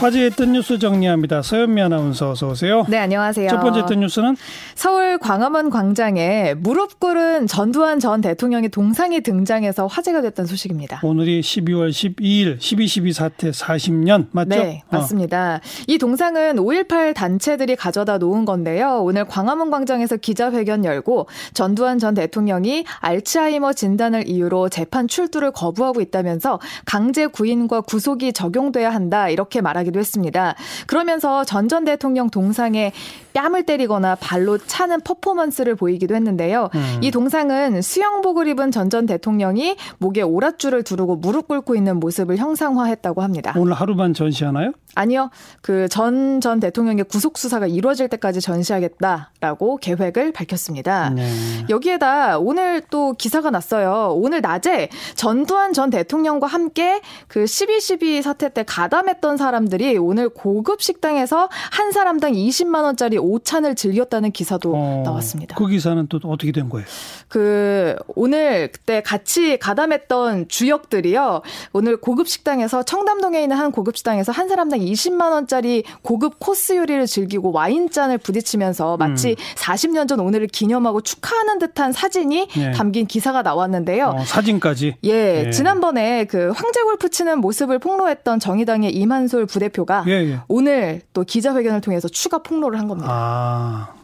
화제했던 뉴스 정리합니다. 서현미 아나운서 어서 오세요. 네, 안녕하세요. 첫 번째 했던 뉴스는 서울 광화문 광장에 무릎 꿇은 전두환 전 대통령의 동상이 등장해서 화제가 됐던 소식입니다. 오늘이 12월 12일 12.12 사태 40년 맞죠? 네, 어. 맞습니다. 어. 이 동상은 5.18 단체들이 가져다 놓은 건데요. 오늘 광화문 광장에서 기자회견 열고 전두환 전 대통령이 알츠하이머 진단을 이유로 재판 출두를 거부하고 있다면서 강제 구인과 구속이 적용돼야 한다 이렇게 말하기 도 했습니다. 그러면서 전 전 대통령 동상에 뺨을 때리거나 발로 차는 퍼포먼스를 보이기도 했는데요. 음. 이 동상은 수영복을 입은 전 전 대통령이 목에 오랏줄을 두르고 무릎 꿇고 있는 모습을 형상화했다고 합니다. 오늘 하루만 전시하나요? 아니요. 그 전 전 대통령의 구속 수사가 이루어질 때까지 전시하겠다라고 계획을 밝혔습니다. 네. 여기에다 오늘 또 기사가 났어요. 오늘 낮에 전두환 전 대통령과 함께 그 12.12 사태 때 가담했던 사람들이 오늘 고급 식당에서 한 사람당 20만 원짜리 오찬을 즐겼다는 기사도 어, 나왔습니다. 그 기사는 또 어떻게 된 거예요? 그 오늘 그때 같이 가담했던 주역들이요. 오늘 고급 식당에서 청담동에 있는 한 고급 식당에서 한 사람당 20만 원짜리 고급 코스 요리를 즐기고 와인잔을 부딪히면서 마치 음. 40년 전 오늘을 기념하고 축하하는 듯한 사진이 예. 담긴 기사가 나왔는데요. 어, 사진까지. 예, 예. 지난번에 그 황제 골프 치는 모습을 폭로했던 정의당의 이만솔 부대 표가 예, 예. 오늘 또 기자회견을 통해서 추가 폭로를 한 겁니다. 아,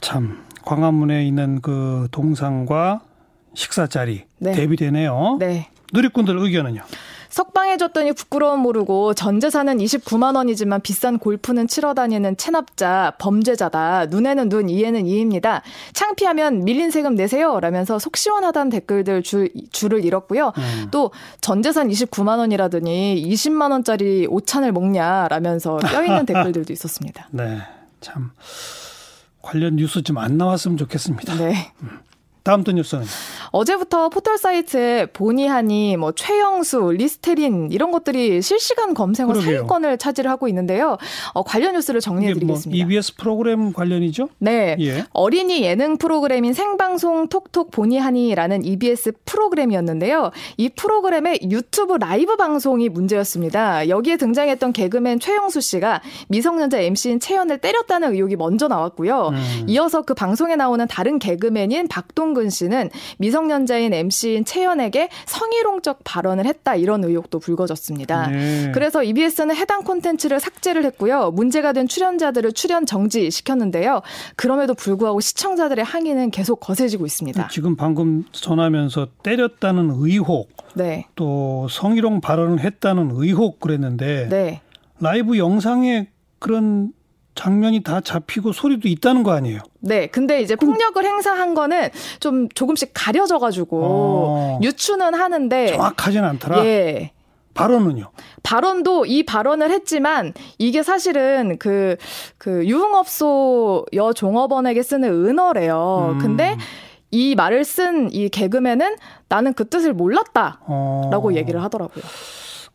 참 광화문에 있는 그 동상과 식사 자리 네. 대비되네요. 네. 누리꾼들 의견은요? 석방해줬더니 부끄러움 모르고 전 재산은 29만 원이지만 비싼 골프는 치러 다니는 체납자, 범죄자다. 눈에는 눈, 이에는 이입니다. 창피하면 밀린 세금 내세요. 라면서 속 시원하다는 댓글들 줄, 줄을 잃었고요. 음. 또전 재산 29만 원이라더니 20만 원짜리 오찬을 먹냐. 라면서 뼈있는 댓글들도 있었습니다. 네, 참 관련 뉴스 좀 안 나왔으면 좋겠습니다. 네. 다음 또 뉴스는 어제부터 포털 사이트에 보니하니, 뭐 최영수, 리스테린 이런 것들이 실시간 검색어 그러게요. 상위권을 차지를 하고 있는데요. 어, 관련 뉴스를 이게 뭐 정리해드리겠습니다. EBS 프로그램 관련이죠? 네. 예. 어린이 예능 프로그램인 생방송 톡톡 보니하니라는 EBS 프로그램이었는데요. 이 프로그램의 유튜브 라이브 방송이 문제였습니다. 여기에 등장했던 개그맨 최영수 씨가 미성년자 MC인 채연을 때렸다는 의혹이 먼저 나왔고요. 음. 이어서 그 방송에 나오는 다른 개그맨인 박동근 씨는 미성 년자인 MC인 채연에게 성희롱적 발언을 했다 이런 의혹도 불거졌습니다. 네. 그래서 EBS는 해당 콘텐츠를 삭제를 했고요. 문제가 된 출연자들을 출연 정지시켰는데요. 그럼에도 불구하고 시청자들의 항의는 계속 거세지고 있습니다. 지금 방금 전하면서 때렸다는 의혹, 네. 또 성희롱 발언을 했다는 의혹 그랬는데 네. 라이브 영상에 그런 장면이 다 잡히고 소리도 있다는 거 아니에요? 네. 근데 이제 폭력을 행사한 거는 좀 조금씩 가려져 가지고 어. 유추는 하는데 정확하진 않더라. 예. 발언은요? 발언도 이 발언을 했지만 이게 사실은 그, 그 유흥업소 여 종업원에게 쓰는 은어래요. 음. 근데 이 말을 쓴 이 개그맨은 나는 그 뜻을 몰랐다. 어. 라고 얘기를 하더라고요.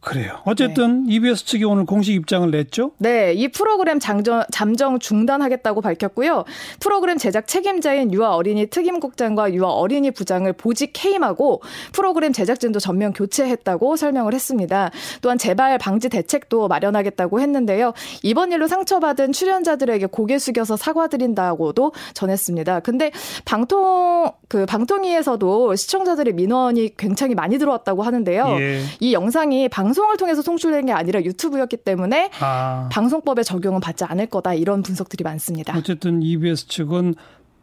그래요. 어쨌든 EBS 측이 오늘 공식 입장을 냈죠. 네, 이 프로그램 장정, 잠정 중단하겠다고 밝혔고요. 프로그램 제작 책임자인 유아 어린이 특임국장과 유아 어린이 부장을 보직 해임하고 프로그램 제작진도 전면 교체했다고 설명을 했습니다. 또한 재발 방지 대책도 마련하겠다고 했는데요. 이번 일로 상처받은 출연자들에게 고개 숙여서 사과드린다고도 전했습니다. 근데 방통 그 방통위에서도 시청자들의 민원이 굉장히 많이 들어왔다고 하는데요. 예. 이 영상이 방 송을 통해서 송출된 게 아니라 유튜브였기 때문에 아. 방송법의 적용은 받지 않을 거다 이런 분석들이 많습니다. 어쨌든 EBS 측은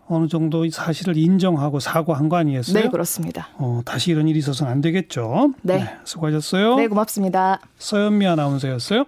어느 정도 사실을 인정하고 사과한 거 아니겠어요? 네, 그렇습니다. 어, 다시 이런 일이 있어서는 안 되겠죠. 네. 수고하셨어요. 네, 고맙습니다. 서현미 아나운서였어요.